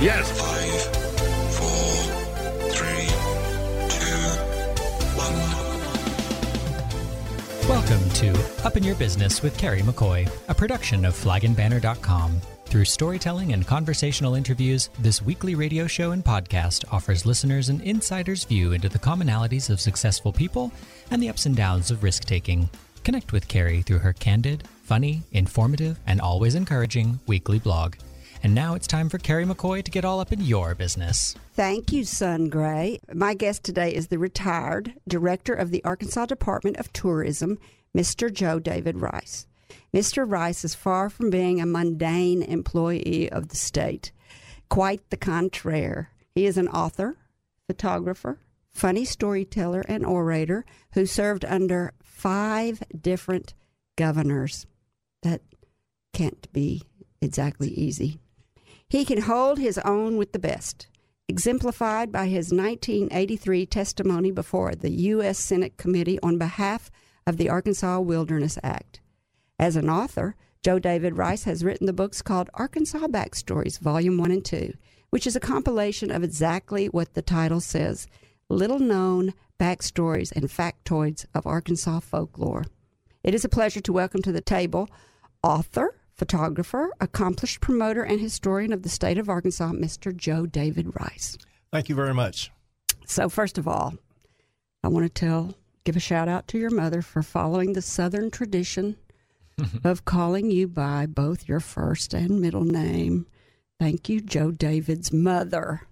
Yes. Five, four, three, two, one. Welcome to Up in Your Business with Kerry McCoy, a production of flagandbanner.com. Through storytelling and conversational interviews, this weekly radio show and podcast offers listeners an insider's view into the commonalities of successful people and the ups and downs of risk taking. Connect with Kerry through her candid, funny, informative, and always encouraging weekly blog. And now it's time for Kerry McCoy to get all up in your business. Thank you, Sun Gray. My guest today is the retired director of the Arkansas Department of Tourism, Mr. Joe David Rice. Mr. Rice is far from being a mundane employee of the state. Quite the contrary. He is an author, photographer, funny storyteller, and orator who served under five different governors. That can't be exactly easy. He can hold his own with the best, exemplified by his 1983 testimony before the U.S. Senate Committee on behalf of the Arkansas Wilderness Act. As an author, Joe David Rice has written the books called Arkansas Backstories, Volume 1 and 2, which is a compilation of exactly what the title says little known backstories and factoids of Arkansas folklore. It is a pleasure to welcome to the table author, photographer, accomplished promoter, and historian of the state of Arkansas, Mr. Joe David Rice. Thank you very much. So, first of all, I want to tell, give a shout out to your mother for following the Southern tradition of calling you by both your first and middle name. Thank you, Joe David's mother.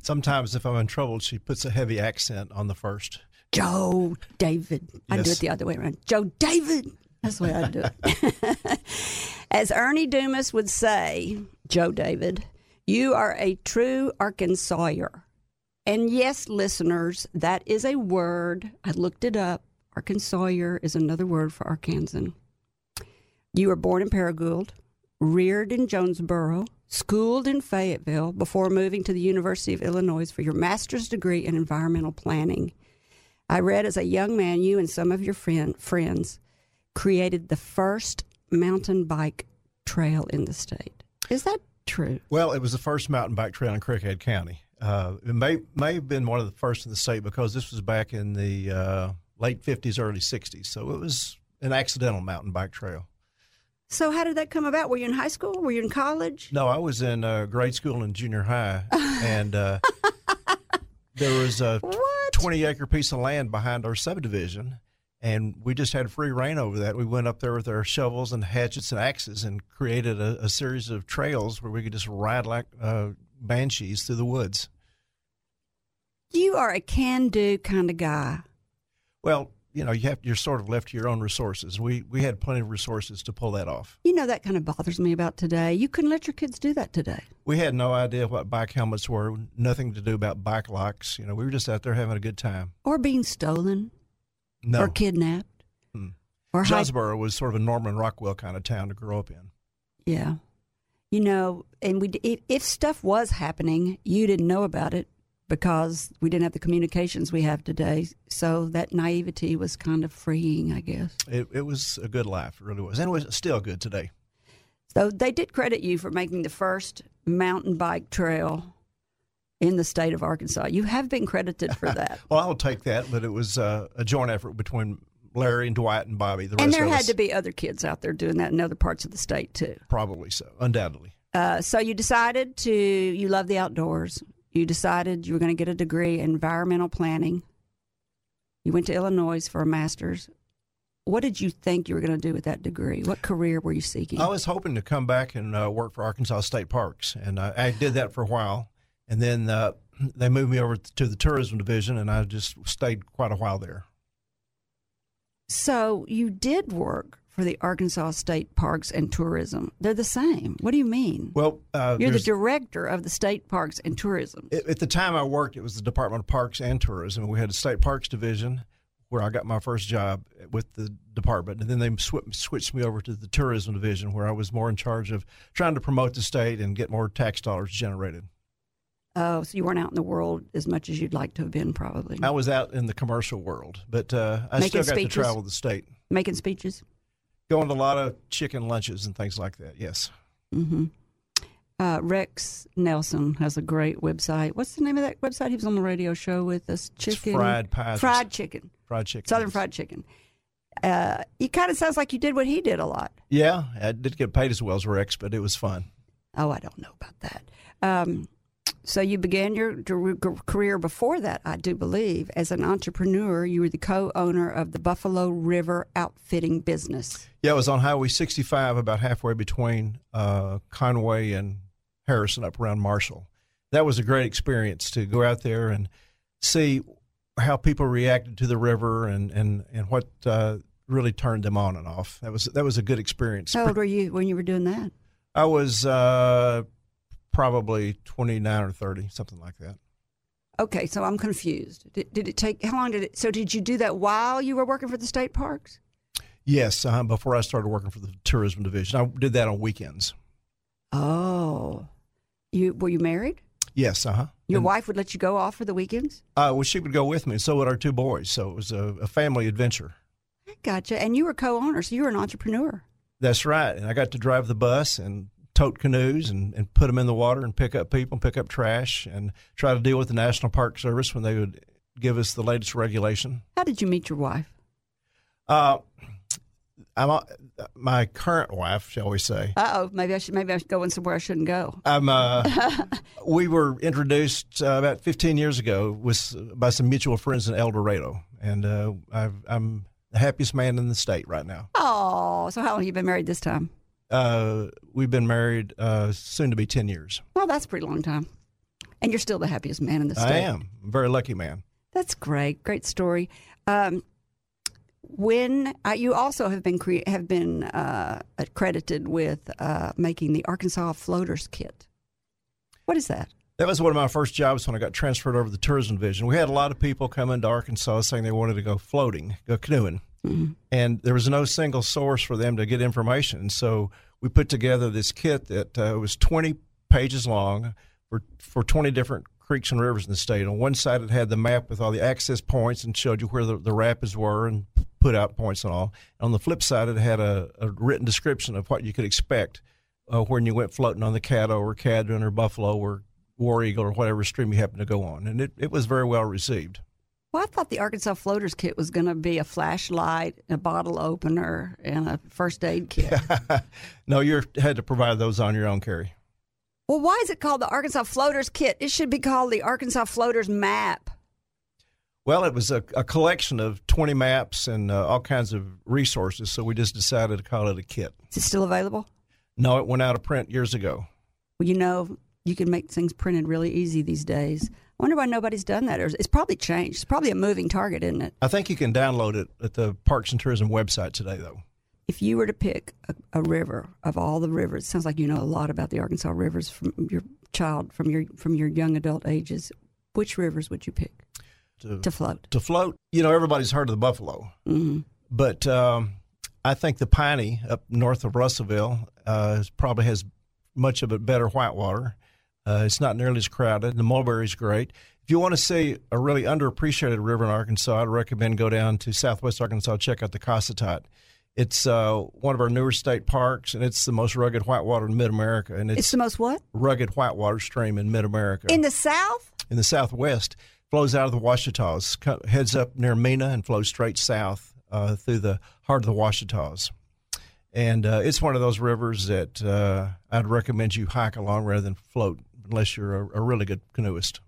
Sometimes, if I'm in trouble, she puts a heavy accent on the first. Joe David. I do it the other way around. Joe David. That's the way I do it. As Ernie Dumas would say, Joe David, you are a true Arkansawyer. And yes, listeners, that is a word. I looked it up. Arkansawyer is another word for Arkansan. You were born in Paragould, reared in Jonesboro, schooled in Fayetteville before moving to the University of Illinois for your master's degree in environmental planning. I read as a young man, you and some of your friend, friends created the first mountain bike trail in the state. Is that true? Well, it was the first mountain bike trail in Craighead County. Uh, it may may have been one of the first in the state because this was back in the uh, late 50s, early 60s. So it was an accidental mountain bike trail. So, how did that come about? Were you in high school? Were you in college? No, I was in uh, grade school and junior high, and uh, there was a 20 acre piece of land behind our subdivision, and we just had free reign over that. We went up there with our shovels and hatchets and axes and created a, a series of trails where we could just ride like uh, banshees through the woods. You are a can do kind of guy. Well, you know, you have you're sort of left to your own resources. We we had plenty of resources to pull that off. You know, that kind of bothers me about today. You couldn't let your kids do that today. We had no idea what bike helmets were, nothing to do about bike locks. You know, we were just out there having a good time. Or being stolen No, or kidnapped. Hmm. Or hide- was sort of a Norman Rockwell kind of town to grow up in. Yeah. You know, and we if, if stuff was happening, you didn't know about it because we didn't have the communications we have today. So that naivety was kind of freeing, I guess. It, it was a good life, it really was, and it was still good today. So they did credit you for making the first mountain bike trail in the state of Arkansas. You have been credited for that. Well, I'll take that, but it was uh, a joint effort between Larry and Dwight and Bobby. The rest and there had us, to be other kids out there doing that in other parts of the state too. probably so, undoubtedly. Uh, so you decided to you love the outdoors. You decided you were going to get a degree in environmental planning. You went to Illinois for a master's. What did you think you were going to do with that degree? What career were you seeking? I was hoping to come back and uh, work for Arkansas State Parks, and I did that for a while, and then uh, they moved me over to the tourism division, and I just stayed quite a while there. So you did work for the Arkansas State Parks and Tourism. They're the same. What do you mean? Well, uh, You're the director of the State Parks and Tourism. at the time I worked, it was the Department of Parks and Tourism. We had a state parks division where I got my first job with the department, and then they sw- switched me over to the tourism division where I was more in charge of trying to promote the state and get more tax dollars generated. Oh, so you weren't out in the world as much as you'd like to have been, probably. I was out in the commercial world, but uh, I Making still got speeches? to travel the state, Making speeches. going to a lot of chicken lunches and things like that. Yes. Mm-hmm. Uh, Rex Nelson has a great website. What's the name of that website? He was on the radio show with us. Chicken, Fried Pies. fried chicken, fried chicken. Southern fried chicken. Uh, it kind of sounds like you did what he did a lot. Yeah, I did get paid as well as Rex, but it was fun. Oh, I don't know about that. Um, so you began your career before that, I do believe, as an entrepreneur. You were the co-owner of the Buffalo River Outfitting business. Yeah, it was on Highway 65, about halfway between uh, Conway and Harrison, up around Marshall. That was a great experience to go out there and see how people reacted to the river and and and what uh, really turned them on and off. That was that was a good experience. How old were you when you were doing that? I was uh, probably twenty nine or thirty, something like that. Okay, so I'm confused. Did, did, it take? How long did it? So did you do that while you were working for the state parks? Yes, uh, before I started working for the tourism division, I did that on weekends. Oh, you were you married? Yes, uh huh. Your and, wife would let you go off for the weekends? Uh, well, she would go with me, so would our two boys. So it was a, a family adventure. I gotcha. And you were co-owner, so you were an entrepreneur. That's right. And I got to drive the bus and tote canoes and, and put them in the water and pick up people and pick up trash and try to deal with the National Park Service when they would give us the latest regulation. How did you meet your wife? Uh, I'm a, my current wife, shall we say? Uh oh, maybe I should maybe I should go in somewhere I shouldn't go. I'm. Uh, we were introduced uh, about 15 years ago with by some mutual friends in El Dorado, and uh, i am the happiest man in the state right now. Oh, so how long have you been married this time? Uh, we've been married uh, soon to be 10 years. Well, that's a pretty long time, and you're still the happiest man in the state. I am. I'm a very lucky man. That's great. Great story. Um, when uh, you also have been cre- have been uh, accredited with uh, making the Arkansas Floaters Kit. What is that? That was one of my first jobs when I got transferred over to the tourism division. We had a lot of people come into Arkansas saying they wanted to go floating, go canoeing, mm-hmm. and there was no single source for them to get information. So we put together this kit that uh, was 20 pages long for for 20 different creeks and rivers in the state. On one side, it had the map with all the access points and showed you where the, the rapids were and put out points and all. On the flip side, it had a, a written description of what you could expect uh, when you went floating on the Caddo or Cadron or Buffalo or War Eagle or whatever stream you happened to go on. And it, it was very well received. Well, I thought the Arkansas Floaters Kit was going to be a flashlight, a bottle opener, and a first aid kit. no, you had to provide those on your own, Kerry. Well, why is it called the Arkansas Floaters Kit? It should be called the Arkansas Floaters Map. Well, it was a, a collection of 20 maps and uh, all kinds of resources, so we just decided to call it a kit. Is it still available? No, it went out of print years ago. Well, you know, you can make things printed really easy these days. I wonder why nobody's done that. It's probably changed. It's probably a moving target, isn't it? I think you can download it at the Parks and Tourism website today, though. If you were to pick a, a river of all the rivers, it sounds like you know a lot about the Arkansas rivers from your child, from your from your young adult ages. Which rivers would you pick? to, to float. To float, you know, everybody's heard of the buffalo, mm-hmm. but um, I think the Piney up north of Russellville uh, probably has much of it better whitewater. Uh, it's not nearly as crowded. The mulberry's great. If you want to see a really underappreciated river in Arkansas, I'd recommend go down to Southwest Arkansas, check out the Cossatot. It's uh, one of our newer state parks, and it's the most rugged whitewater in Mid America. And it's, it's, the most what? Rugged whitewater stream in Mid America. In the South? In the Southwest flows out of the Ouachitas, heads up near Mena, and flows straight south uh, through the heart of the Ouachitas. And uh, it's one of those rivers that uh, I'd recommend you hike along rather than float, unless you're a, a really good canoeist.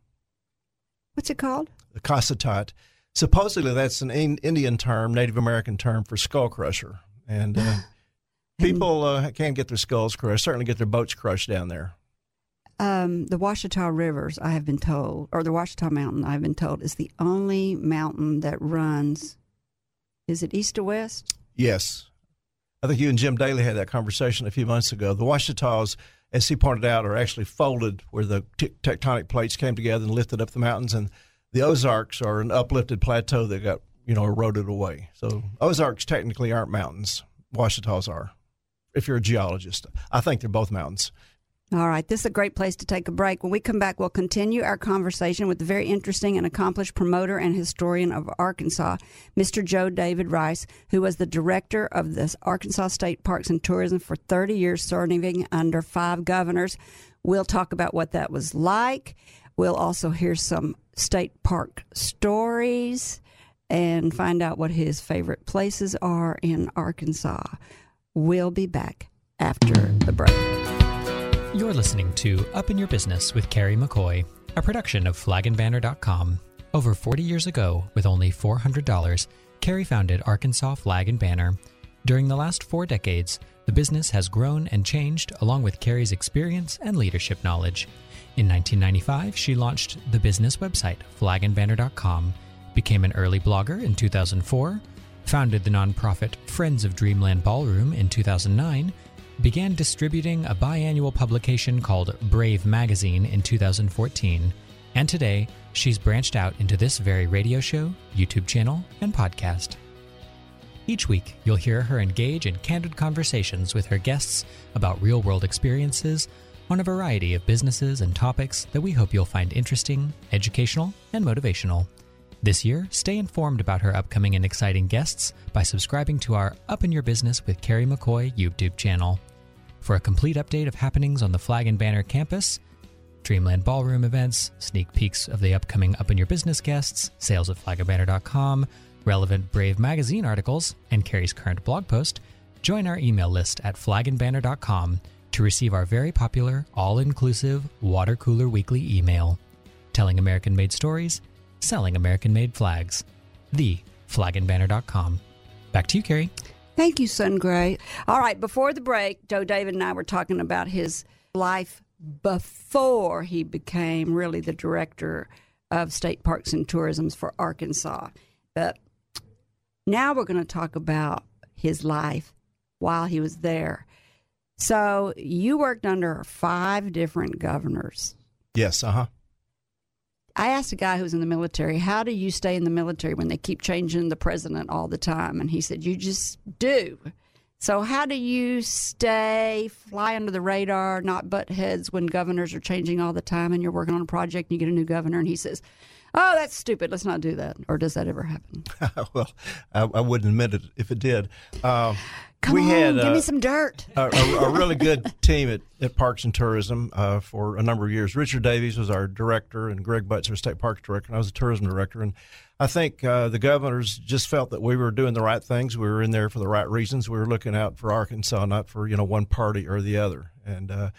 What's it called? The Cossatot. Supposedly, that's an Indian term, Native American term for skull crusher. And uh, people uh, can get their skulls crushed, certainly get their boats crushed down there. Um, the Ouachita Rivers, I have been told, or the Ouachita Mountain, I've been told, is the only mountain that runs. Is it east to west? Yes. I think you and Jim Daly had that conversation a few months ago. The Ouachitas, as he pointed out, are actually folded where the t- tectonic plates came together and lifted up the mountains, and the Ozarks are an uplifted plateau that got you know eroded away. So Ozarks technically aren't mountains. Ouachitas are. If you're a geologist, I think they're both mountains. All right, this is a great place to take a break. When we come back, we'll continue our conversation with the very interesting and accomplished promoter and historian of Arkansas, Mr. Joe David Rice, who was the director of the Arkansas State Parks and Tourism for 30 years, serving under five governors. We'll talk about what that was like. We'll also hear some state park stories and find out what his favorite places are in Arkansas. We'll be back after the break. You're listening to Up in Your Business with Kerry McCoy, a production of flagandbanner.com. Over 40 years ago, with only $400, Kerry founded Arkansas Flag and Banner. During the last four decades, the business has grown and changed along with Kerry's experience and leadership knowledge. In 1995, she launched the business website, flagandbanner.com, became an early blogger in 2004, founded the nonprofit Friends of Dreamland Ballroom in 2009, began distributing a biannual publication called Brave Magazine in 2014, and today she's branched out into this very radio show, YouTube channel, and podcast. Each week, you'll hear her engage in candid conversations with her guests about real world experiences on a variety of businesses and topics that we hope you'll find interesting, educational, and motivational. This year, stay informed about her upcoming and exciting guests by subscribing to our Up in Your Business with Kerry McCoy YouTube channel. For a complete update of happenings on the Flag and Banner campus, Dreamland Ballroom events, sneak peeks of the upcoming Up in Your Business guests, sales at flagandbanner.com, relevant Brave magazine articles, and Kerry's current blog post, join our email list at flagandbanner.com to receive our very popular, all inclusive Water Cooler Weekly email. Telling American made stories, selling American made flags. The flagandbanner.com. Back to you, Kerry. Thank you, Sun Gray. All right, before the break, Joe David and I were talking about his life before he became really the director of state parks and tourism for Arkansas. But now we're going to talk about his life while he was there. So you worked under five different governors. Yes, uh huh. I asked a guy who's in the military, how do you stay in the military when they keep changing the president all the time? And he said, you just do. So, how do you stay, fly under the radar, not butt heads when governors are changing all the time and you're working on a project and you get a new governor and he says, Oh, that's stupid. Let's not do that. Or does that ever happen? well, I, I, wouldn't admit it if it did. Uh, Come we on, had, give uh, me some dirt. a, a, a really good team at, at Parks and Tourism uh, for a number of years. Richard Davies was our director, and Greg Butts, our state parks director, and I was the tourism director. And I think uh, the governors just felt that we were doing the right things. We were in there for the right reasons. We were looking out for Arkansas, not for you know one party or the other. And uh,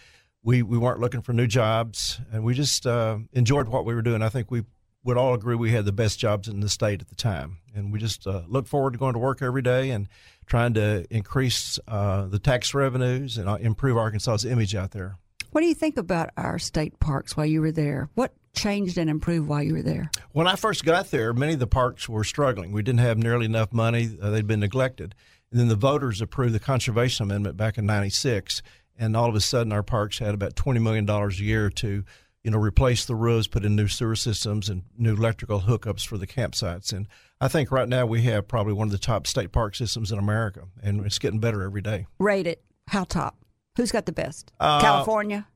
we we weren't looking for new jobs, and we just uh, enjoyed what we were doing. I think we would all agree we had the best jobs in the state at the time, and we just uh, look forward to going to work every day and trying to increase uh, the tax revenues and uh, improve Arkansas's image out there. What do you think about our state parks while you were there? What changed and improved while you were there? When I first got there, many of the parks were struggling. We didn't have nearly enough money; uh, they'd been neglected. And then the voters approved the Conservation Amendment back in '96, and all of a sudden, our parks had about twenty million dollars a year to you know, replace the roofs, put in new sewer systems and new electrical hookups for the campsites. And I think right now we have probably one of the top state park systems in America, and it's getting better every day. Rate it. How top? Who's got the best? Uh, California?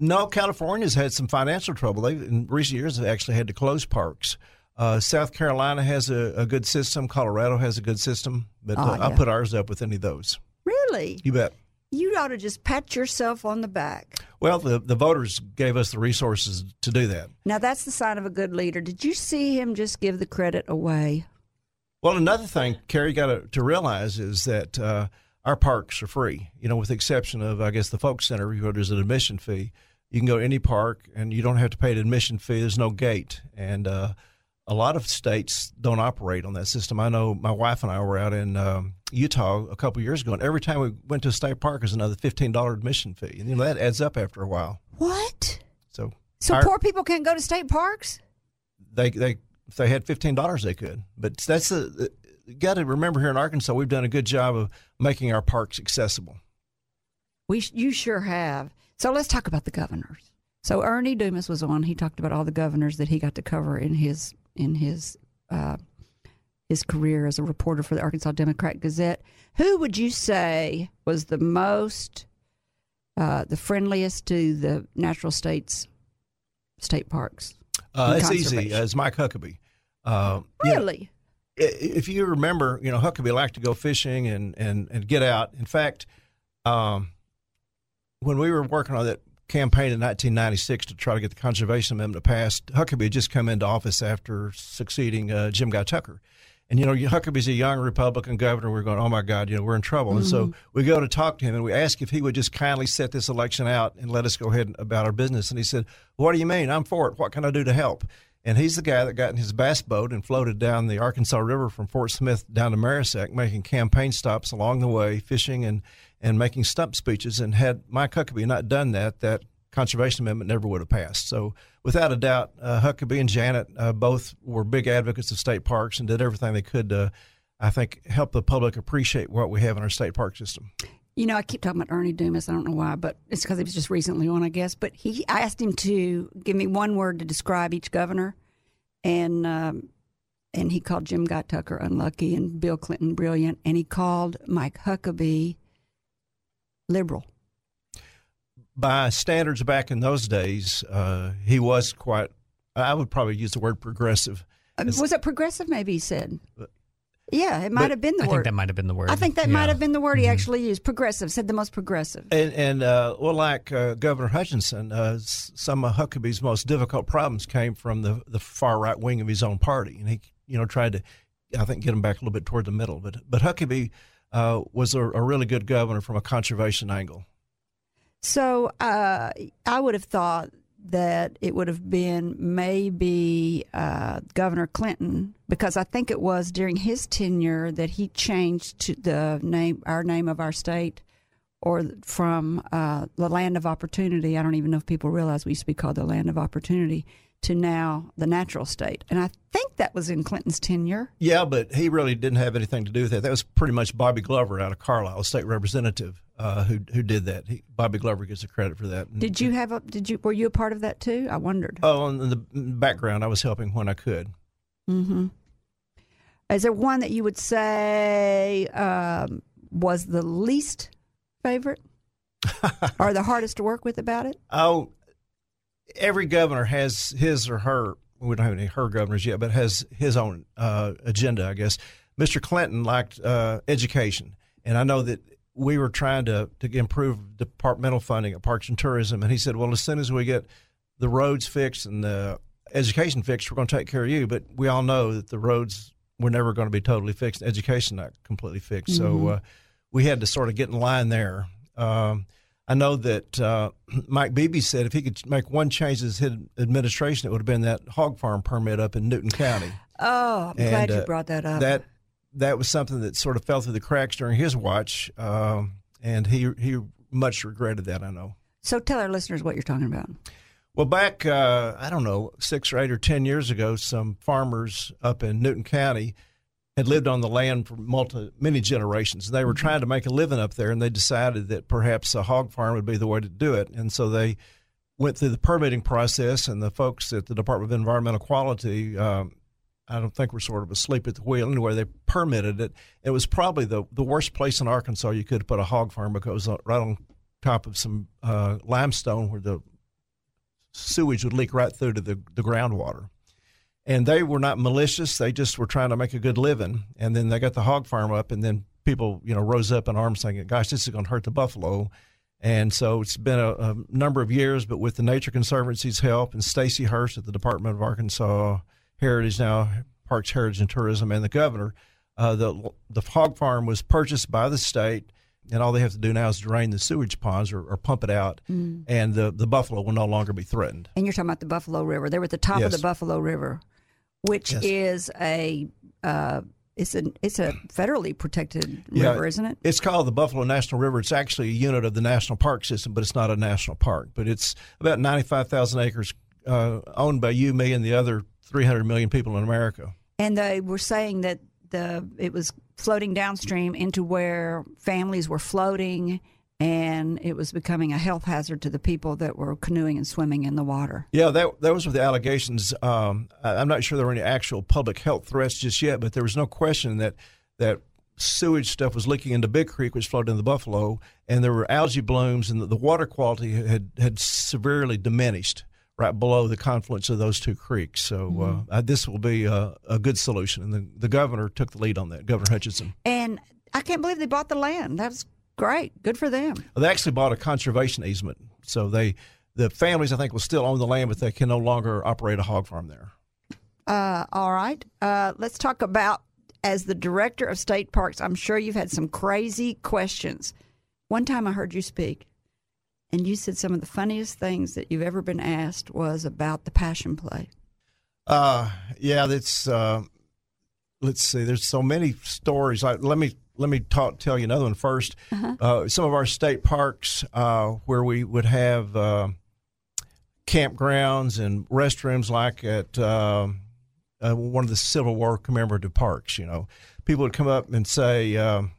No, California's had some financial trouble. They in recent years have actually had to close parks. Uh, South Carolina has a, a, good system. Colorado has a good system, but Oh, uh, I yeah. put ours up with any of those. Really? You bet. You ought to just pat yourself on the back. Well, the the voters gave us the resources to do that. Now, that's the sign of a good leader. Did you see him just give the credit away? Well, another thing Kerry got to, to realize is that uh, our parks are free. You know, with the exception of I guess the Folk Center, where there's an admission fee. You can go to any park and you don't have to pay an admission fee. There's no gate, and uh, a lot of states don't operate on that system. I know my wife and I were out in um, Utah a couple years ago, and every time we went to a state park, there's another fifteen dollar admission fee, and you know that adds up after a while. What? So, So our- poor people can't go to state parks? they they if they had fifteen dollars, they could. But that's the got to remember here in Arkansas, we've done a good job of making our parks accessible. We, you sure have. So let's talk about the governors. So Ernie Dumas was on. He talked about all the governors that he got to cover in his in his uh, his career as a reporter for the Arkansas Democrat Gazette. Who would you say was the most uh, the friendliest to the natural states, state parks? Uh, it's easy. Uh, it's Mike Huckabee. Uh, you know, Really? if you remember, you know, Huckabee liked to go fishing and, and, and get out. In fact, um, when we were working on that campaign in 1996 to try to get the Conservation Amendment passed, Huckabee had just come into office after succeeding uh, Jim Guy Tucker. And, you know, Huckabee's a young Republican governor. We're going, oh, my God, you know, we're in trouble. And so we go to talk to him and we ask if he would just kindly set this election out and let us go ahead about our business. And he said, what do you mean? I'm for it. What can I do to help? And he's the guy that got in his bass boat and floated down the Arkansas River from Fort Smith down to Marisac, making campaign stops along the way, fishing and, and making stump speeches. And had Mike Huckabee not done that, that conservation amendment never would have passed. So, without a doubt, uh, Huckabee and Janet uh, both were big advocates of state parks and did everything they could to, I think, help the public appreciate what we have in our state park system. You know, I keep talking about Ernie Dumas. I don't know why, but it's because he was just recently on, I guess. But he, I asked him to give me one word to describe each governor, and um, and he called Jim Guy Tucker unlucky and Bill Clinton brilliant, and he called Mike Huckabee liberal. By standards back in those days, uh, he was quite, I would probably use the word progressive. Uh, It's- was it progressive? Maybe he said. Yeah, it might have been the I word. I think that might have been the word. I think that Yeah. might have been the word he Mm-hmm. actually used. Progressive said the most progressive. And, and uh, well, like uh, Governor Hutchinson, uh, some of Huckabee's most difficult problems came from the, the far right wing of his own party, and he, you know, tried to, I think, get him back a little bit toward the middle. But but Huckabee uh, was a, a really good governor from a conservation angle. So uh, I would have thought that it would have been maybe uh, Governor Clinton because I think it was during his tenure that he changed to the name, our name of our state, or from uh, the land of opportunity. I don't even know if people realize we used to be called the land of opportunity to now the natural state, and I think that was in Clinton's tenure. Yeah, but he really didn't have anything to do with that. That was pretty much Bobby Glover out of Carlisle, state representative, uh, who who did that. He, Bobby Glover gets the credit for that. Did you have a? Did you? Were you a part of that too? I wondered. Oh, in the background, I was helping when I could. Mm-hmm. Is there one that you would say um, was the least favorite or the hardest to work with about it? Oh, every governor has his or her. We don't have any her governors yet, but has his own uh, agenda, I guess. Mr. Clinton liked uh, education, and I know that we were trying to to improve departmental funding at Parks and Tourism, and he said, "Well, as soon as we get the roads fixed and the education fixed, we're going to take care of you." But we all know that the roads were never going to be totally fixed, and education not completely fixed. So uh, we had to sort of get in line there. Um, I know that uh, Mike Beebe said if he could make one change to his administration, it would have been that hog farm permit up in Newton County. Oh, I'm And, glad you uh, brought that up. That that was something that sort of fell through the cracks during his watch, um, and he he much regretted that. I know. so tell our listeners what you're talking about. Well, back uh, I don't know six or eight or ten years ago, some farmers up in Newton County had lived on the land for multi many generations. And they were trying to make a living up there, and they decided that perhaps a hog farm would be the way to do it. And so they went through the permitting process, and the folks at the Department of Environmental Quality. Um, I don't think were sort of asleep at the wheel. Anyway, they permitted it. It was probably the, the worst place in Arkansas you could put a hog farm because it was uh, right on top of some uh, limestone where the sewage would leak right through to the, the groundwater. And they were not malicious. They just were trying to make a good living. And then they got the hog farm up, and then people, you know, rose up in arms saying, gosh, this is going to hurt the buffalo. And so it's been a, a number of years, but with the Nature Conservancy's help and Stacy Hurst at the Department of Arkansas Heritage now, Parks, Heritage, and Tourism, and the governor, uh, the the hog farm was purchased by the state, and all they have to do now is drain the sewage ponds or, or pump it out, Mm. and the, the buffalo will no longer be threatened. And you're talking about the Buffalo River. They were at the top of the Buffalo River, which Yes. is a uh, it's a it's a federally protected Yeah. river, isn't it? It's called the Buffalo National River. It's actually a unit of the national park system, but it's not a national park. But it's about 95,000 acres uh, owned by you, me, and the other 300 million people in America. And they were saying that the it was floating downstream into where families were floating, and it was becoming a health hazard to the people that were canoeing and swimming in the water. Yeah, that those were the allegations. Um, I'm not sure there were any actual public health threats just yet, but there was no question that that sewage stuff was leaking into Big Creek, which flowed into the Buffalo, and there were algae blooms, and the, the water quality had had severely diminished right below the confluence of those two creeks. So Mm-hmm. uh, this will be a, a good solution, and the, the governor took the lead on that, Governor Hutchinson. And I can't believe they bought the land. That was great. Good for them. They actually bought a conservation easement, so they the families I think will still own the land, but they can no longer operate a hog farm there. Uh, all right. Uh, let's talk about as the director of state parks. I'm sure you've had some crazy questions. One time I heard you speak, and you said some of the funniest things that you've ever been asked was about the passion play. Uh, yeah, that's. Uh, let's see. There's so many stories. Like, let me let me talk, tell you another one first. Uh, some of our state parks uh, where we would have uh, campgrounds and restrooms, like at um uh, one of the Civil War commemorative parks. You know, people would come up and say, um,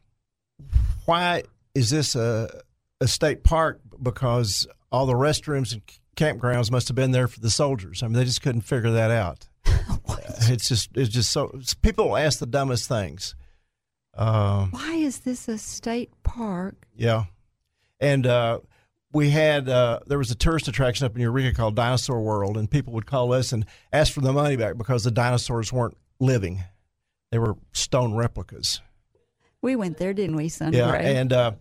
"Why is this a a state park?" Because all the restrooms and campgrounds must have been there for the soldiers. I mean, they just couldn't figure that out. It's just it's just so people ask the dumbest things. Um, Why is this a state park? yeah, and uh, we had uh, there was a tourist attraction up in Eureka called Dinosaur World, and people would call us and ask for the money back because the dinosaurs weren't living; they were stone replicas. We went there, didn't we, son? Yeah, Gray? and uh,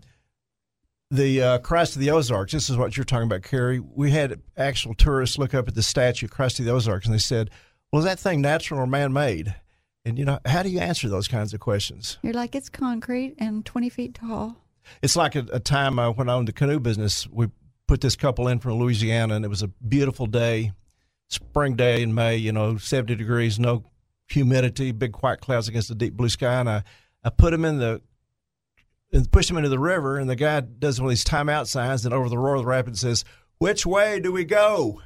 the uh, Christ of the Ozarks. This is what you're talking about, Kerry. We had actual tourists look up at the statue, Christ of the Ozarks, and they said, "Was that thing natural or man-made?" And you know, how do you answer those kinds of questions? You're like, it's concrete and 20 feet tall. It's like a, a time uh, when I owned the canoe business. We put this couple in from Louisiana, and it was a beautiful day, spring day in May. You know, seventy degrees, no humidity, big white clouds against the deep blue sky. And I, I put them in the, and pushed them into the river. And the guy does one of these timeout signs, and over the roar of the rapids says, "Which way do we go?"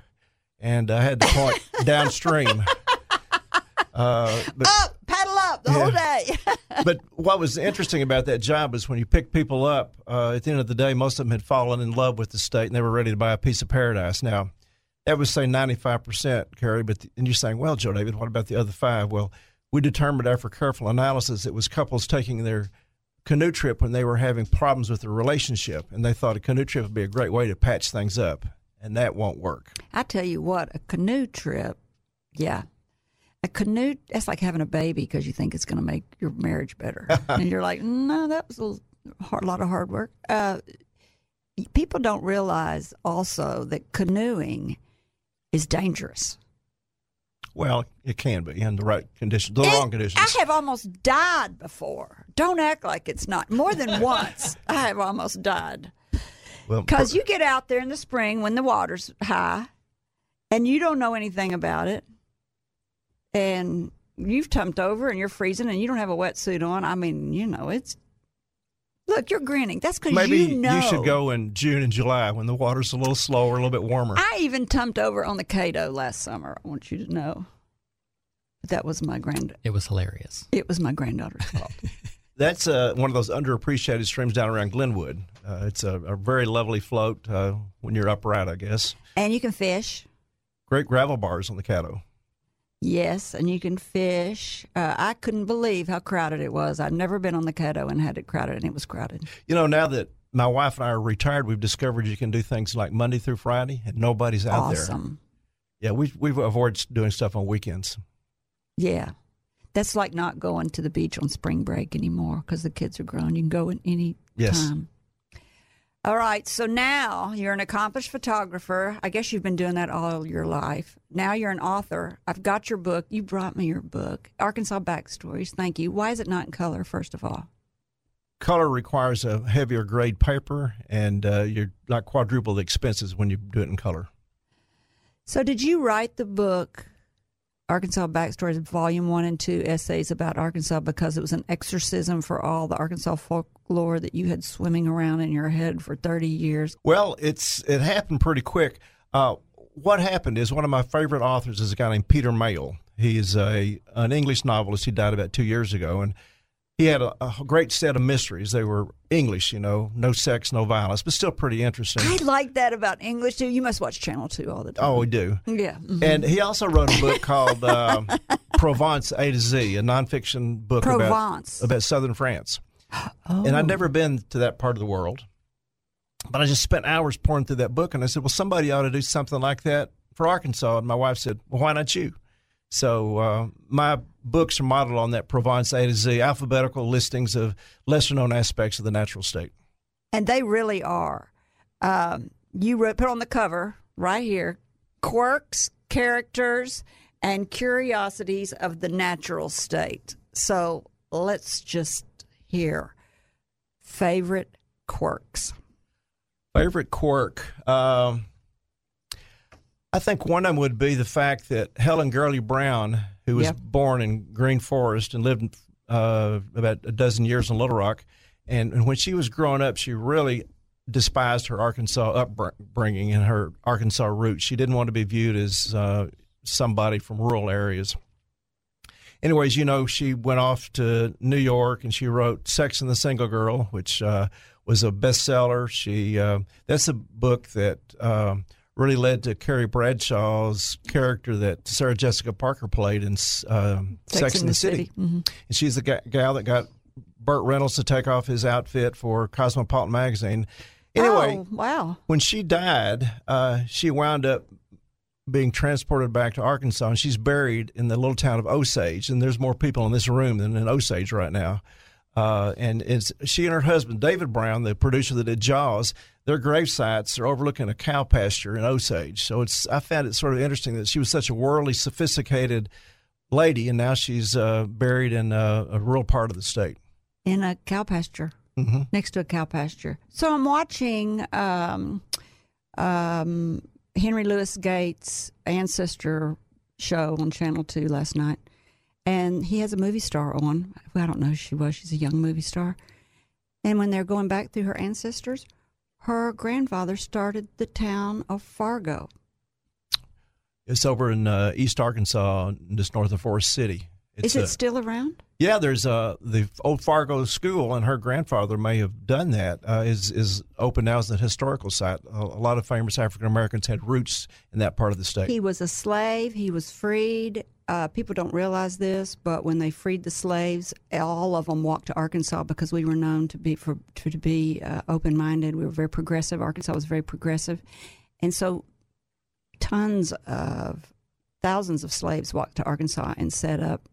And I had to point downstream. Uh, but Up, paddle up the whole day. but what was interesting about that job is when you pick people up, uh, at the end of the day, most of them had fallen in love with the state and they were ready to buy a piece of paradise. Now, that was say 95%, Kerry, but and you're saying, well, Joe David, what about the other five? Well, we determined after careful analysis it was couples taking their canoe trip when they were having problems with their relationship, and they thought a canoe trip would be a great way to patch things up, and that won't work. I tell you what, a canoe trip, yeah. A canoe, that's like having a baby because you think it's going to make your marriage better. and you're like, no, that was a hard, lot of hard work. Uh, people don't realize also that canoeing is dangerous. Well, it can be in the right conditions, the It- wrong conditions. I have almost died before. Don't act like it's not. More than once, I have almost died. Well, Because you get out there in the spring when the water's high and you don't know anything about it. And you've tumped over and you're freezing and you don't have a wetsuit on. I mean, you know, it's. Look, you're grinning. That's because Maybe you know. You should go in June and July when the water's a little slower, a little bit warmer. I even tumped over on the Caddo last summer. I want you to know. That was my grand. It was hilarious. It was my granddaughter's fault. That's uh, one of those underappreciated streams down around Glenwood. Uh, it's a, a very lovely float uh, when you're upright, I guess. and you can fish. Great gravel bars on the Caddo. Yes, and you can fish. Uh, I couldn't believe how crowded it was. I'd never been on the Caddo and had it crowded, and it was crowded. You know, now that my wife and I are retired, we've discovered you can do things like Monday through Friday, and nobody's out there. awesome. Yeah, we we've avoided doing stuff on weekends. Yeah. That's like not going to the beach on spring break anymore because the kids are grown. You can go at any Yes. time. All right. So now you're an accomplished photographer. I guess you've been doing that all your life. Now you're an author. I've got your book. You brought me your book, Arkansas Backstories. Thank you. Why is it not in color, first of all? Color requires a heavier grade paper, and uh, you're like quadruple the expenses when you do it in color. So, did you write the book, Arkansas Backstories, Volume 1 and 2 essays about Arkansas because it was an exorcism for all the Arkansas folklore that you had swimming around in your head for 30 years? Well, it's it happened pretty quick. Uh, what happened is one of my favorite authors is a guy named Peter Mayle. He's a an English novelist. He died about two years ago, and he had a, a great set of mysteries. They were English, you know, no sex, no violence, but still pretty interesting. I like that about English too. You must watch Channel Two all the time. Oh, we do. yeah. mhm. And he also wrote a book called uh, Provence A to Z, a nonfiction book about, Provence. about southern France. Oh. And I'd never been to that part of the world. But I just spent hours pouring through that book, and I said, "Well, somebody ought to do something like that for Arkansas." And my wife said, "Well, why not you?" So uh, my books are modeled on that Provence A to Z, alphabetical listings of lesser-known aspects of the natural state. and they really are. Um, you wrote, put on the cover right here quirks, characters, and curiosities of the natural state. So let's just hear favorite quirks. Favorite quirk. Um, I think one of them would be the fact that Helen Gurley Brown, who was Yep. born in Green Forest and lived uh, about a dozen years in Little Rock, and, and when she was growing up, she really despised her Arkansas upbringing and her Arkansas roots. She didn't want to be viewed as uh, somebody from rural areas. Anyways, you know, she went off to New York and she wrote Sex and the Single Girl, which uh, was a bestseller. She uh, that's a book that um, really led to Carrie Bradshaw's character that Sarah Jessica Parker played in um, Sex, and the, City. Mhm. And she's the ga- gal that got Burt Reynolds to take off his outfit for Cosmopolitan magazine. Anyway, Oh, wow. when she died, uh, she wound up being transported back to Arkansas, and she's buried in the little town of Osage. And there's more people in this room than in Osage right now. Uh, and it's she and her husband David Brown, the producer that did Jaws. Their grave sites are overlooking a cow pasture in Osage. So it's I found it sort of interesting that she was such a worldly, sophisticated lady, and now she's uh, buried in uh, a rural part of the state. In a cow pasture. hmm next to a cow pasture. So I'm watching um, um, Henry Louis Gates' ancestor show on Channel Two last night, and he has a movie star on. I don't know who she was. She's a young movie star. And when they're going back through her ancestors, her grandfather started the town of Fargo. It's over in uh, East Arkansas, just north of Forest City. It's Is it a- still around? Yeah, there's uh, the old Fargo School, and her grandfather may have done that. Uh, is is open now as a historical site. A, a lot of famous African Americans had roots in that part of the state. He was a slave. He was freed. Uh, people don't realize this, but when they freed the slaves, all of them walked to Arkansas because we were known to be for to, to be uh, open minded. We were very progressive. Arkansas was very progressive, and so tons of thousands of slaves walked to Arkansas and set up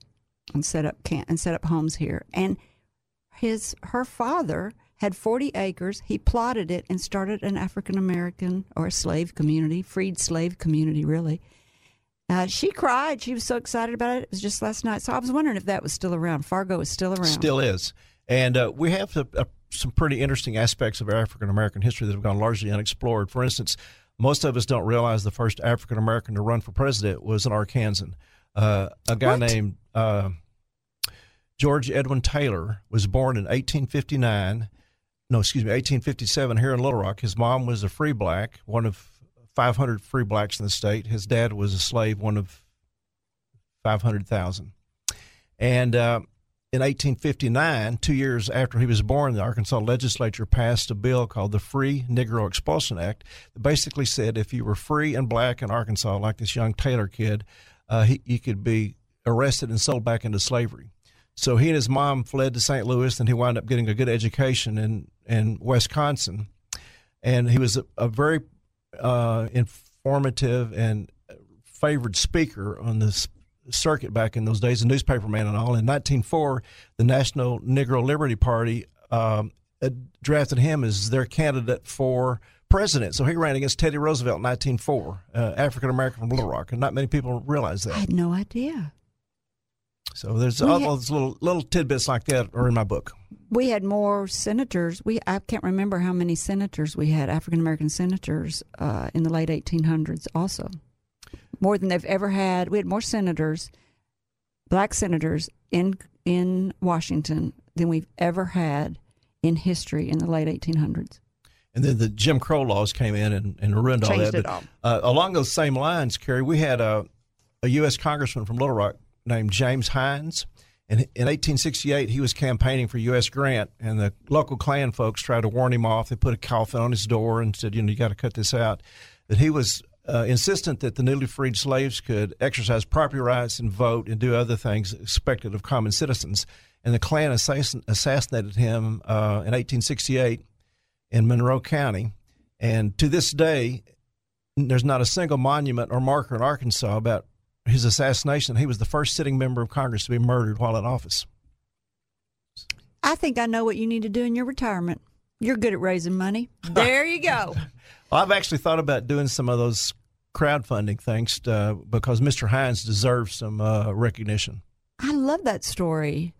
and set up camp and set up homes here. And his her father had 40 acres. He plotted it and started an African American or a slave community, freed slave community, really. Uh, she cried. She was so excited about it. It was just last night. So I was wondering if that was still around. Fargo is still around. Still is, and uh, we have uh, uh, some pretty interesting aspects of African American history that have gone largely unexplored. For instance, most of us don't realize the first African American to run for president was an Arkansan. Uh, a guy What? named uh, George Edwin Taylor was born in 1859. No, excuse me, 1857 here in Little Rock. His mom was a free black, one of 500 free blacks in the state. His dad was a slave, one of 500,000. And uh, in 1859, two years after he was born, the Arkansas legislature passed a bill called the Free Negro Expulsion Act that basically said if you were free and black in Arkansas, like this young Taylor kid, uh, he, you could be arrested and sold back into slavery. So he and his mom fled to St. Louis, and he wound up getting a good education in, in Wisconsin. And he was a, a very uh, informative and favored speaker on this circuit back in those days, a newspaperman and all. In 1904, the National Negro Liberty Party um, drafted him as their candidate for president. So he ran against Teddy Roosevelt in 1904, uh, African American from Little Rock, and not many people realize that. I had no idea. So there's all those little little tidbits like that are in my book. We had more senators. We I can't remember how many senators we had, African American senators, uh, in the late 1800s. Also, more than they've ever had. We had more senators, black senators in in Washington than we've ever had in history in the late 1800s. And then the Jim Crow laws came in and, and ruined all Changed that. it But, all. Uh, along those same lines, Kerry, we had a, a U.S. congressman from Little Rock named James Hinds, And in 1868, he was campaigning for U.S. Grant, and the local Klan folks tried to warn him off. They put a coffin on his door and said, "You know, you got to cut this out." But he was uh, insistent that the newly freed slaves could exercise property rights and vote and do other things expected of common citizens. And the Klan assassin- assassinated him uh, in 1868 in Monroe County. And to this day, there's not a single monument or marker in Arkansas about his assassination. He was the first sitting member of Congress to be murdered while in office. I think I know what you need to do in your retirement. You're good at raising money. There you go. well, I've actually thought about doing some of those crowdfunding things uh, because Mr. Hinds deserves some uh, recognition. I love that story.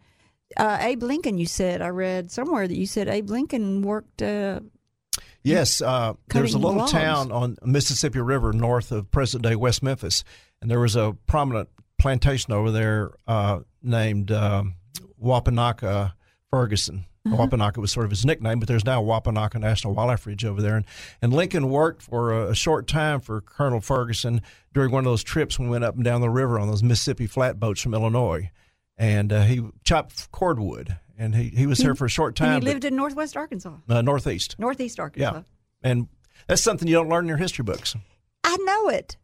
Uh, Abe Lincoln, you said, I read somewhere that you said Abe Lincoln worked. Uh, yes, uh, there's a little logs. town on Mississippi River north of present day West Memphis, and there was a prominent plantation over there uh, named um, Wapanocca Ferguson. Wapanocca was sort of his nickname, but there's now Wapanocca National Wildlife Refuge over there. And, and Lincoln worked for a, a short time for Colonel Ferguson during one of those trips when we went up and down the river on those Mississippi flatboats from Illinois. And uh, he chopped cordwood, and he, he was He- here for a short time. he lived in Northwest Arkansas, uh, northeast. Northeast Arkansas. Yeah. And that's something you don't learn in your history books. I know it.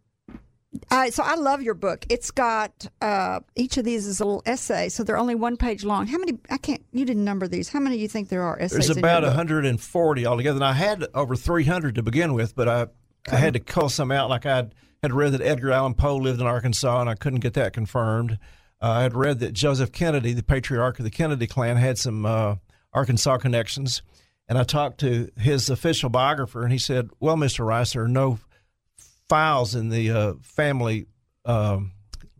Uh, so I love your book. It's got uh, each of these is a little essay, so they're only one page long. How many? I can't. You didn't number these. How many do you think there are essays? There's about book? 140 altogether. And I had over 300 to begin with, but I, I had to cull some out. Like I had read that Edgar Allan Poe lived in Arkansas, and I couldn't get that confirmed. Uh, I had read that Joseph Kennedy, the patriarch of the Kennedy clan, had some uh, Arkansas connections. And I talked to his official biographer, and he said, Well, Mr. Rice, there are no files in the uh, family um,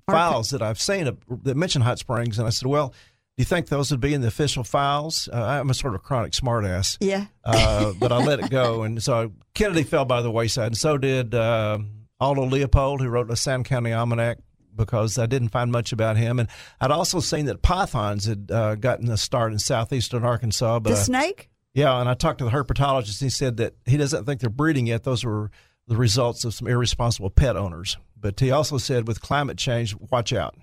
files that I've seen that mention Hot Springs. And I said, Well, do you think those would be in the official files? Uh, I'm a sort of chronic smartass, Yeah. uh, but I let it go. And so Kennedy fell by the wayside, and so did uh, Aldo Leopold, who wrote the Sand County Almanac, because I didn't find much about him. And I'd also seen that pythons had uh, gotten a start in southeastern Arkansas. But The snake. yeah, and I talked to the herpetologist. He said that he doesn't think they're breeding yet. Those were the results of some irresponsible pet owners. But he also said with climate change, watch out.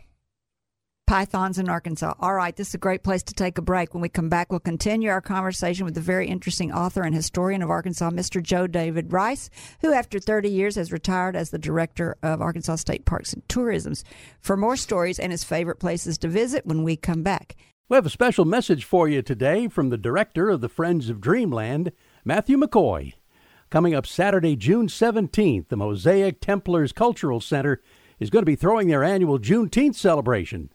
Pythons in Arkansas. All right, this is a great place to take a break. When we come back, we'll continue our conversation with the very interesting author and historian of Arkansas, Mr. Joe David Rice, who, after 30 years, has retired as the director of Arkansas State Parks and Tourism. For more stories and his favorite places to visit when we come back. We have a special message for you today from the director of the Friends of Dreamland, Matthew McCoy. Coming up Saturday, June 17th, the Mosaic Templars Cultural Center is going to be throwing their annual Juneteenth celebration.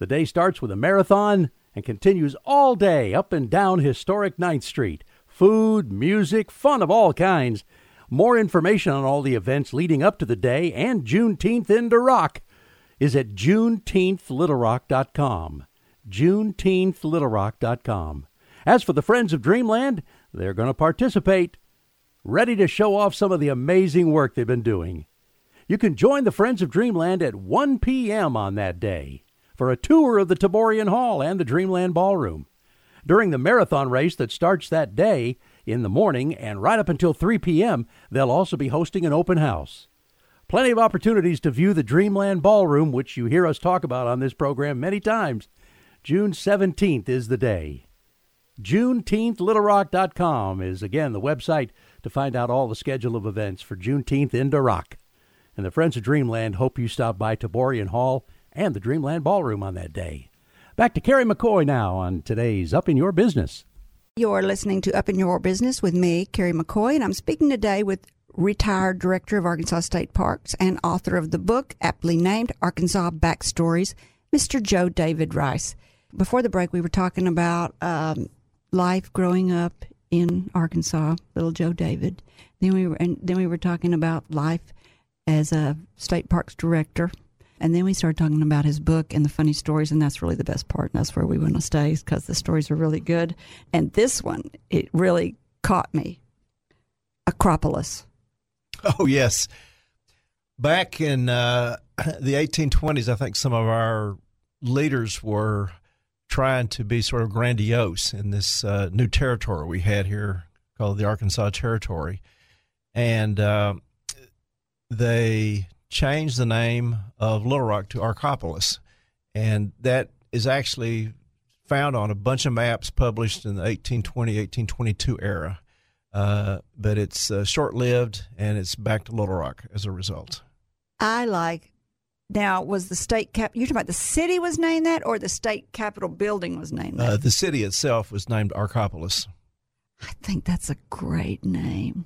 The day starts with a marathon and continues all day up and down historic 9th Street. Food, music, fun of all kinds. More information on all the events leading up to the day and Juneteenth in the Rock is at juneteenthlittlerock.com. juneteenthlittlerock.com. As for the Friends of Dreamland, they're going to participate, ready to show off some of the amazing work they've been doing. You can join the Friends of Dreamland at 1 p.m. on that day for a tour of the Taborian Hall and the Dreamland Ballroom. During the marathon race that starts that day in the morning and right up until 3 p.m., they'll also be hosting an open house. Plenty of opportunities to view the Dreamland Ballroom, which you hear us talk about on this program many times. June 17th is the day. JuneteenthLittleRock.com is again the website to find out all the schedule of events for Juneteenth in Rock. And the Friends of Dreamland hope you stop by Taborian Hall and the Dreamland Ballroom on that day. Back to Kerry McCoy now on today's Up in Your Business. You're listening to Up in Your Business with me, Kerry McCoy, and I'm speaking today with retired director of Arkansas State Parks and author of the book aptly named Arkansas Backstories, Mr. Joe David Rice. Before the break, we were talking about um, life growing up in Arkansas, little Joe David. Then we were, and then we were talking about life as a state parks director. And then we started talking about his book and the funny stories, and that's really the best part. And that's where we want to stay because the stories are really good. And this one, it really caught me. Acropolis. Oh yes, back in uh, the 1820s, I think some of our leaders were trying to be sort of grandiose in this uh, new territory we had here called the Arkansas Territory, and uh, they changed the name of Little Rock to Arkopolis, and that is actually found on a bunch of maps published in the 1820, 1822 era. Uh, but it's uh, short lived and it's back to Little Rock as a result. I like. Now, was the state cap? You're talking about the city was named that, or the state capitol building was named that? Uh, the city itself was named Arkopolis. I think that's a great name.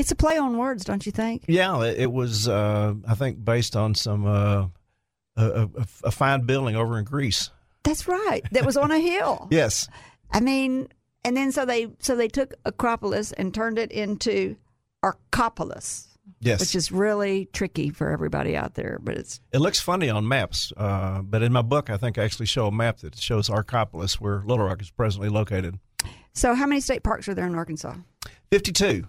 It's a play on words, don't you think? Yeah, it, it was, uh, I think, based on some uh, a, a, a fine building over in Greece. That's right. That was on a hill. Yes. I mean, and then so they so they took Acropolis and turned it into Arkopolis, Yes. which is really tricky for everybody out there. But it's It looks funny on maps, uh, but in my book, I think I actually show a map that shows Arkopolis, where Little Rock is presently located. so. How many state parks are there in Arkansas? 52.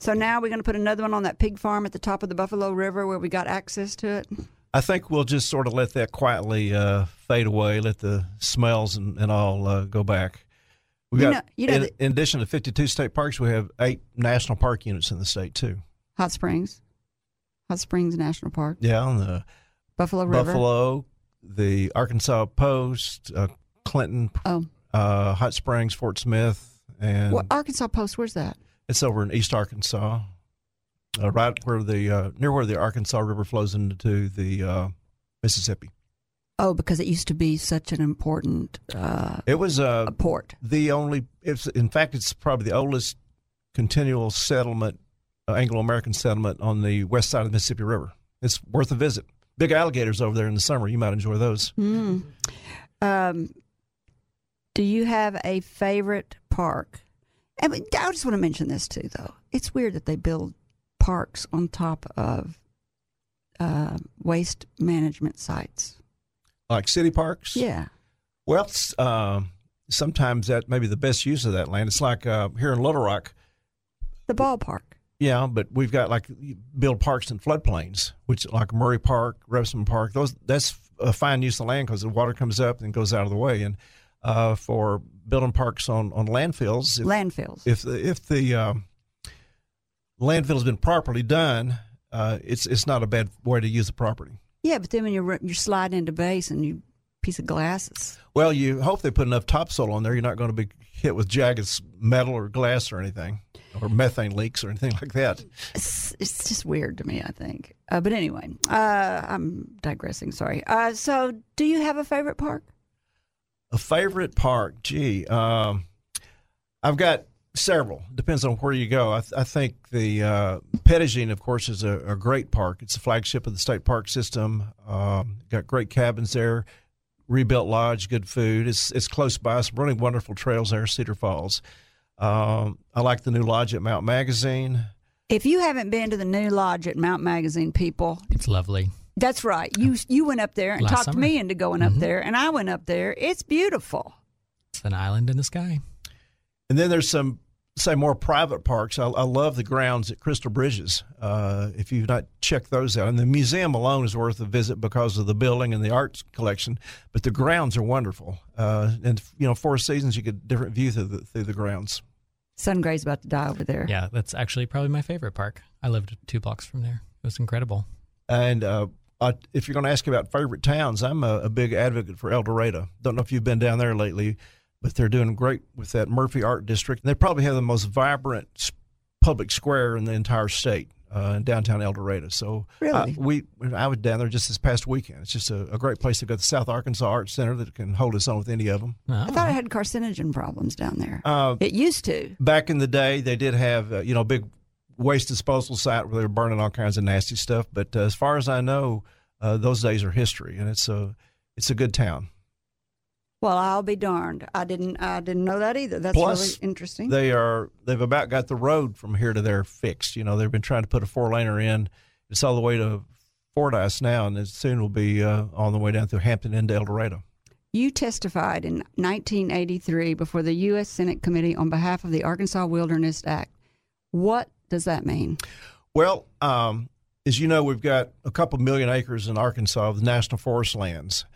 So now we're going to put another one on that pig farm at the top of the Buffalo River where we got access to it. I think we'll just sort of let that quietly uh, fade away, let the smells and, and all uh, go back. We got, know- you know in, that- in addition to 52 state parks, we have eight national park units in the state, too. Hot Springs, Hot Springs National Park, Yeah, on the Buffalo River. Buffalo, the Arkansas Post, uh, Clinton, Oh, uh, Hot Springs, Fort Smith, and well, Arkansas Post. Where's that? It's over in East Arkansas, uh, right where the uh, near where the Arkansas River flows into the uh, Mississippi. Oh, because it used to be such an important uh, It was uh, port. the only. It's in fact, it's probably the oldest continual settlement, uh, Anglo-American settlement on the west side of the Mississippi River. It's worth a visit. Big alligators over there in the summer. You might enjoy those. Mm. Um, do you have a favorite park? I, mean, I just want to mention this too, though. It's weird that they build parks on top of uh, waste management sites. Like city parks. Yeah. Well, um, sometimes that may be the best use of that land. It's like uh, here in Little Rock. The ballpark. Yeah, but we've got like build parks in floodplains, which like Murray Park, Rebsamen Park. Those that's a fine use of land because the water comes up and goes out of the way. And uh, for building parks on on landfills, if, Landfills. if the if the um, landfill has been properly done, uh, it's it's not a bad way to use the property. yeah, but then when you're you're sliding into base and you piece of glasses. Well, you hope they put enough topsoil on there. You're not going to be hit with jagged metal or glass or anything, or methane leaks or anything like that. It's, it's just weird to me, I think. Uh, but anyway, uh, I'm digressing. Sorry. Uh, so, do you have a favorite park? A favorite park? Gee, um, I've got several. Depends on where you go. I, th- I think the uh, Petit Jean, of course, is a, a great park. It's the flagship of the state park system. Um, got great cabins there, rebuilt lodge, good food. It's it's close by. Some really wonderful trails there. Cedar Falls. Um, I like the new lodge at Mount Magazine. If you haven't been to the new lodge at Mount Magazine, people, It's lovely. That's right. You you went up there and Last talked summer. me into going up there, and I went up there. It's beautiful. It's an island in the sky. And then there's some, say, more private parks. I, I love the grounds at Crystal Bridges. Uh, if you've not checked those out, and the museum alone is worth a visit because of the building and the arts collection. But the grounds are wonderful, uh, and you know, four seasons you get different view through the through the grounds. Sun Gray's about to die over there. Yeah, that's actually probably my favorite park. I lived two blocks from there. It was incredible. And uh, I, if you're going to ask about favorite towns, I'm a, a big advocate for El Dorado. Don't know if you've been down there lately, but they're doing great with that Murphy Art District. They probably have the most vibrant public square in the entire state. Uh, in downtown El Dorado, so Really? uh, we I was down there just this past weekend. It's just a, a great place. to go. got the South Arkansas Arts Center that can hold its own with any of them. I thought it had carcinogen problems down there. Uh, it used to. back in the day, they did have uh, you know big waste disposal site where they were burning all kinds of nasty stuff. But uh, as far as I know, uh, those days are history, and it's a it's a good town. Well, I'll be darned. I didn't. I didn't know that either. That's Plus, really interesting. They are they've about got the road from here to there fixed. You know they've been trying to put a four laner in. It's all the way to Fordyce now, and it soon will be uh, on the way down through Hampton into El Dorado. You testified in 1983 before the U.S. Senate Committee on behalf of the Arkansas Wilderness Act. What does that mean? Well, um, as you know, we've got a couple million acres in Arkansas of national forest lands,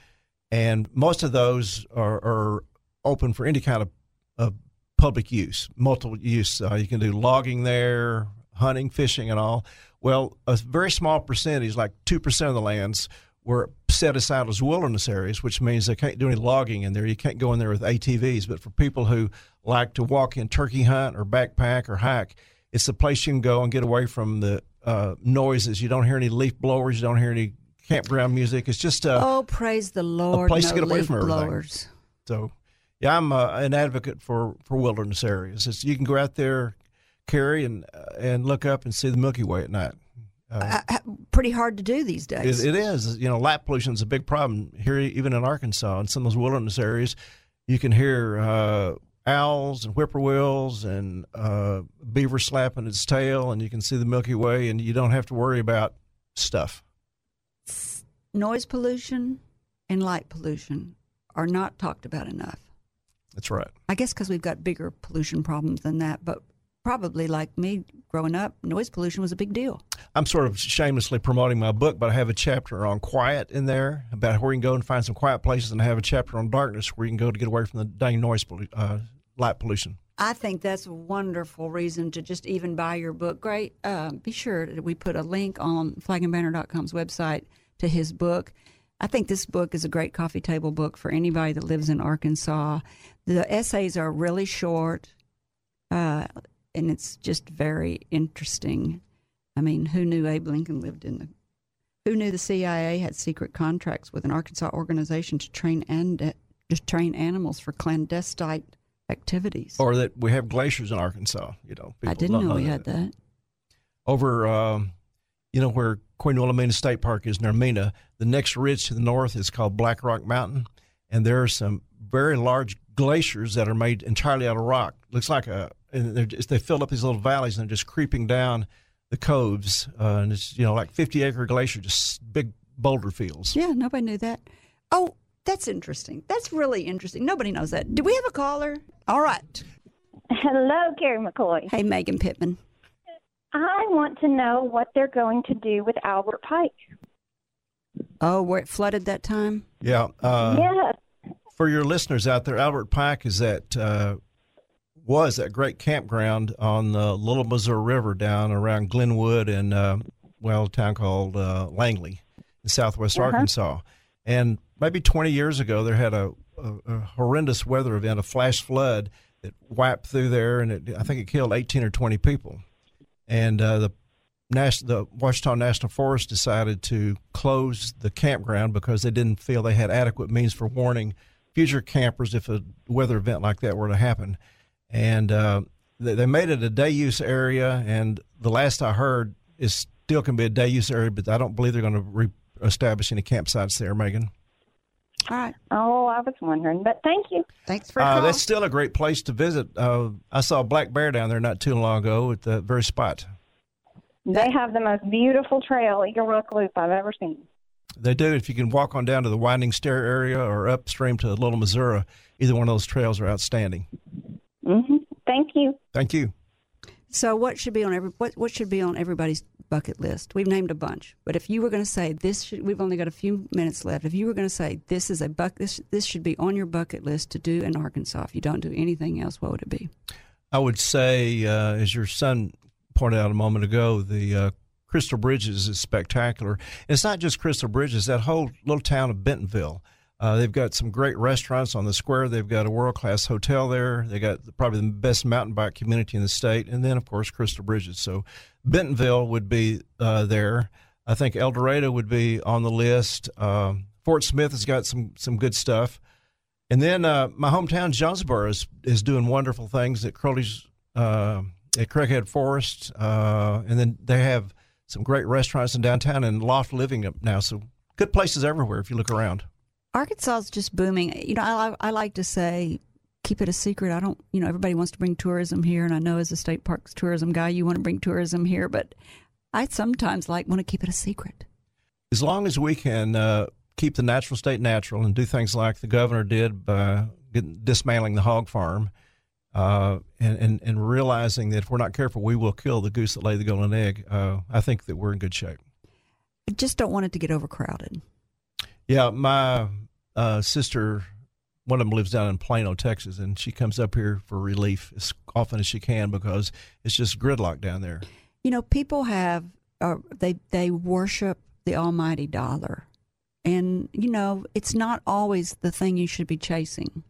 and most of those are, are open for any kind of, of public use, multiple use. Uh, you can do logging there, hunting, fishing, and all. Well, a very small percentage, like two percent of the lands, were set aside as wilderness areas, which means they can't do any logging in there. You can't go in there with ATVs. But for people who like to walk in turkey hunt or backpack or hike, it's the place you can go and get away from the uh, noises. You don't hear any leaf blowers. You don't hear any campground music. It's just a oh, praise the Lord! place no to get away from everything. blowers. So, yeah, I'm uh, an advocate for, for wilderness areas. It's, you can go out there, Kerry and uh, and look up and see the Milky Way at night. Uh, uh, pretty hard to do these days. It, it is. You know, light pollution is a big problem here, even in Arkansas. In some of those wilderness areas, you can hear uh, owls and whippoorwills and uh, beaver slapping its tail, and you can see the Milky Way, and you don't have to worry about stuff. Noise pollution and light pollution are not talked about enough. That's right. I guess because we've got bigger pollution problems than that, but probably like me growing up, noise pollution was a big deal. I'm sort of shamelessly promoting my book, but I have a chapter on quiet in there about where you can go and find some quiet places, and I have a chapter on darkness where you can go to get away from the dang noise, uh, light pollution. I think that's a wonderful reason to just even buy your book. Great. Uh, be sure that we put a link on flagandbanner.com's website to his book. I think this book is a great coffee table book for anybody that lives in Arkansas. The essays are really short, uh, and it's just very interesting. I mean, who knew Abe Lincoln lived in the? Who knew the CIA had secret contracts with an Arkansas organization to train and to train animals for clandestine activities? Or that we have glaciers in Arkansas. You know, I didn't know we had that. over, um, you know, where Queen State Park is near Mena. The next ridge to the north is called Black Fork Mountain, and there are some very large glaciers that are made entirely out of rock. Looks like a, and they're just, they fill up these little valleys and they're just creeping down the coves, uh, and it's you know like 50 acre glacier, just big boulder fields. Yeah, nobody knew that. Oh, that's interesting. That's really interesting. Nobody knows that. Do we have a caller? All right. Hello, Kerry McCoy. Hey, Megan Pittman. I want to know what they're going to do with Albert Pike. Oh, where it flooded that time? Yeah. Uh, yes. for your listeners out there, Albert Pike is that uh, was that great campground on the Little Missouri River down around Glenwood and uh, well, a town called uh, Langley in southwest Arkansas. And maybe 20 years ago, there had a, a, a horrendous weather event, a flash flood that wiped through there, and it, I think it killed 18 or 20 people. And uh, the the Ouachita National Forest decided to close the campground because they didn't feel they had adequate means for warning future campers if a weather event like that were to happen. And uh, they, they made it a day use area, and the last I heard is still can be a day use area, but I don't believe they're going to re- establish any campsites there, Megan. All right. Oh, I was wondering, but thank you. Thanks for Uh, calling. that's still a great place to visit. Uh, I saw a black bear down there not too long ago at the very spot. They have the most beautiful trail, Eagle Rock Loop, I've ever seen. They do. If you can walk on down to the Winding Stair area or upstream to Little Missouri, either one of those trails are outstanding. hmm Thank you. Thank you. So, what should be on every what what should be on everybody's bucket list? We've named a bunch, but if you were going to say this, should, we've only got a few minutes left. If you were going to say this is a buck, this this should be on your bucket list to do in Arkansas. If you don't do anything else, what would it be? I would say, uh, as your son pointed out a moment ago, the uh, Crystal Bridges is spectacular. It's not just Crystal Bridges; that whole little town of Bentonville. Uh, they've got some great restaurants on the square. They've got a world class hotel there. They got probably the best mountain bike community in the state, and then of course Crystal Bridges. So Bentonville would be uh, there. I think El Dorado would be on the list. Um, Fort Smith has got some some good stuff. And then uh, my hometown, Jonesboro, is, is doing wonderful things at Crowley's, uh, at Craighead Forest. Uh, and then they have some great restaurants in downtown and loft living up now. So good places everywhere if you look around. Arkansas is just booming. You know, I, I like to say, keep it a secret. I don't, you know, everybody wants to bring tourism here, and I know as a state parks tourism guy, you want to bring tourism here, but I sometimes like want to keep it a secret. As long as we can uh, keep the natural state natural and do things like the governor did by dismantling the hog farm uh, and, and, and realizing that if we're not careful, we will kill the goose that laid the golden egg, uh, I think that we're in good shape. I just don't want it to get overcrowded. Yeah, my uh, sister, one of them lives down in Plano, Texas, and she comes up here for relief as often as she can because it's just gridlock down there. You know, people have uh, they they worship the almighty dollar, and you know it's not always the thing you should be chasing.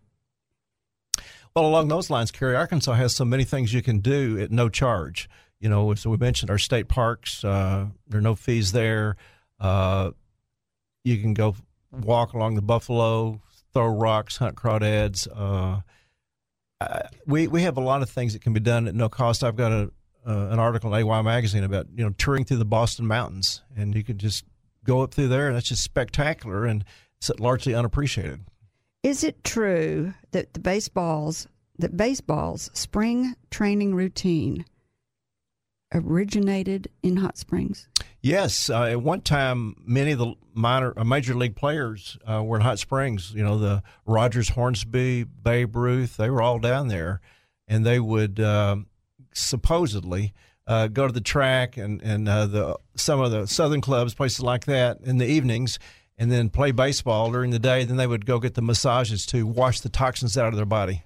Well, along those lines, Kerry, Arkansas has so many things you can do at no charge. You know, so we mentioned our state parks. Uh, there are no fees there. Uh, you can go walk along the buffalo, throw rocks, hunt crawdads. Uh, we we have a lot of things that can be done at no cost. I've got a uh, an article in AY magazine about you know touring through the Boston Mountains, and you can just go up through there, and it's just spectacular and it's largely unappreciated. Is it true that the baseballs that baseball's spring training routine originated in Hot Springs? Yes, uh, at one time, many of the minor uh, major league players uh, were in Hot Springs. You know, the Rogers, Hornsby, Babe Ruth, they were all down there, and they would um, supposedly uh, go to the track and and uh, the some of the southern clubs, places like that, in the evenings, and then play baseball during the day. Then they would go get the massages to wash the toxins out of their body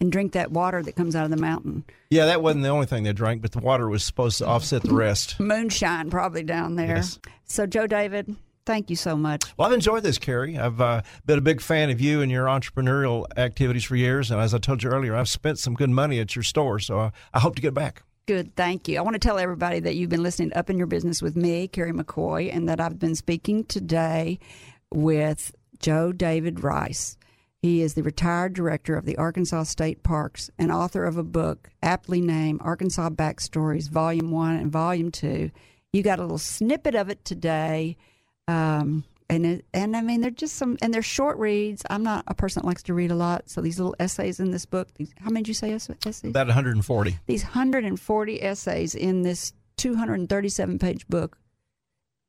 and drink that water that comes out of the mountain. Yeah, that wasn't the only thing they drank, but the water was supposed to offset the rest. Moonshine, probably down there. Yes. So, Joe David, thank you so much. Well, I've enjoyed this, Kerry. I've uh, been a big fan of you and your entrepreneurial activities for years. And as I told you earlier, I've spent some good money at your store. So I, I hope to get back. Good, thank you. I want to tell everybody that you've been listening Up in Your Business with me, Kerry McCoy, and that I've been speaking today with Joe David Rice. He is the retired director of the Arkansas State Parks and author of a book aptly named Arkansas Backstories, Volume 1 and Volume 2. You got a little snippet of it today. Um, and it, and I mean they're just some and they're short reads. I'm not a person that likes to read a lot, so these little essays in this book. These, how many did you say essays? About 140. These 140 essays in this 237 page book.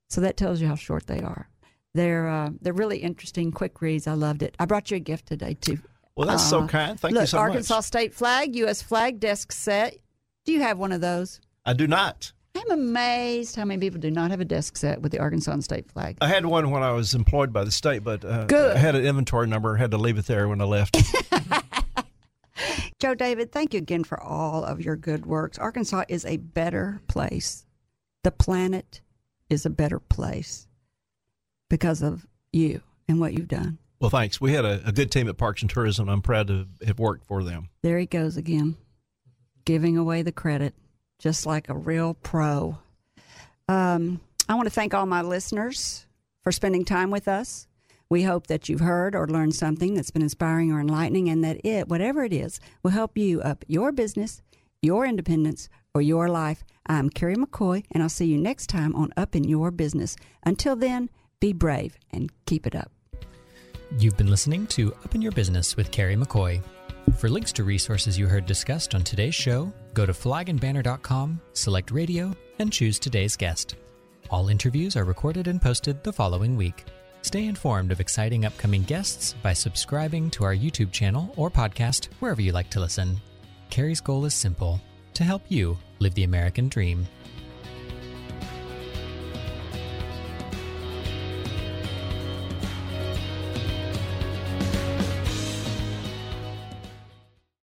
So that tells you how short they are. They're uh, they're really interesting, quick reads. I loved it. I brought you a gift today too. Well, that's uh, so kind. Thank look, you so Arkansas much. Arkansas state flag, U.S. flag desk set. Do you have one of those? I do not. I'm amazed how many people do not have a desk set with the Arkansas state flag. I had one when I was employed by the state, but uh, Good. I had an inventory number. Had to leave it there when I left. Joe David, thank you again for all of your good works. Arkansas is a better place. The planet is a better place because of you and what you've done. Well, thanks. We had a, a good team at Parks and Tourism. I'm proud to have worked for them. There he goes again, giving away the credit just like a real pro. Um, I want to thank all my listeners for spending time with us. We hope that you've heard or learned something that's been inspiring or enlightening, and that it, whatever it is, will help you up your business, your independence, or your life. I'm Kerry McCoy, and I'll see you next time on Up in Your Business. Until then, be brave and keep it up. You've been listening to Up in Your Business with Kerry McCoy. For links to resources you heard discussed on today's show, go to flagandbanner.com, select radio, and choose today's guest. All interviews are recorded and posted the following week. Stay informed of exciting upcoming guests by subscribing to our YouTube channel or podcast wherever you like to listen. Kerry's goal is simple to help you live the American dream.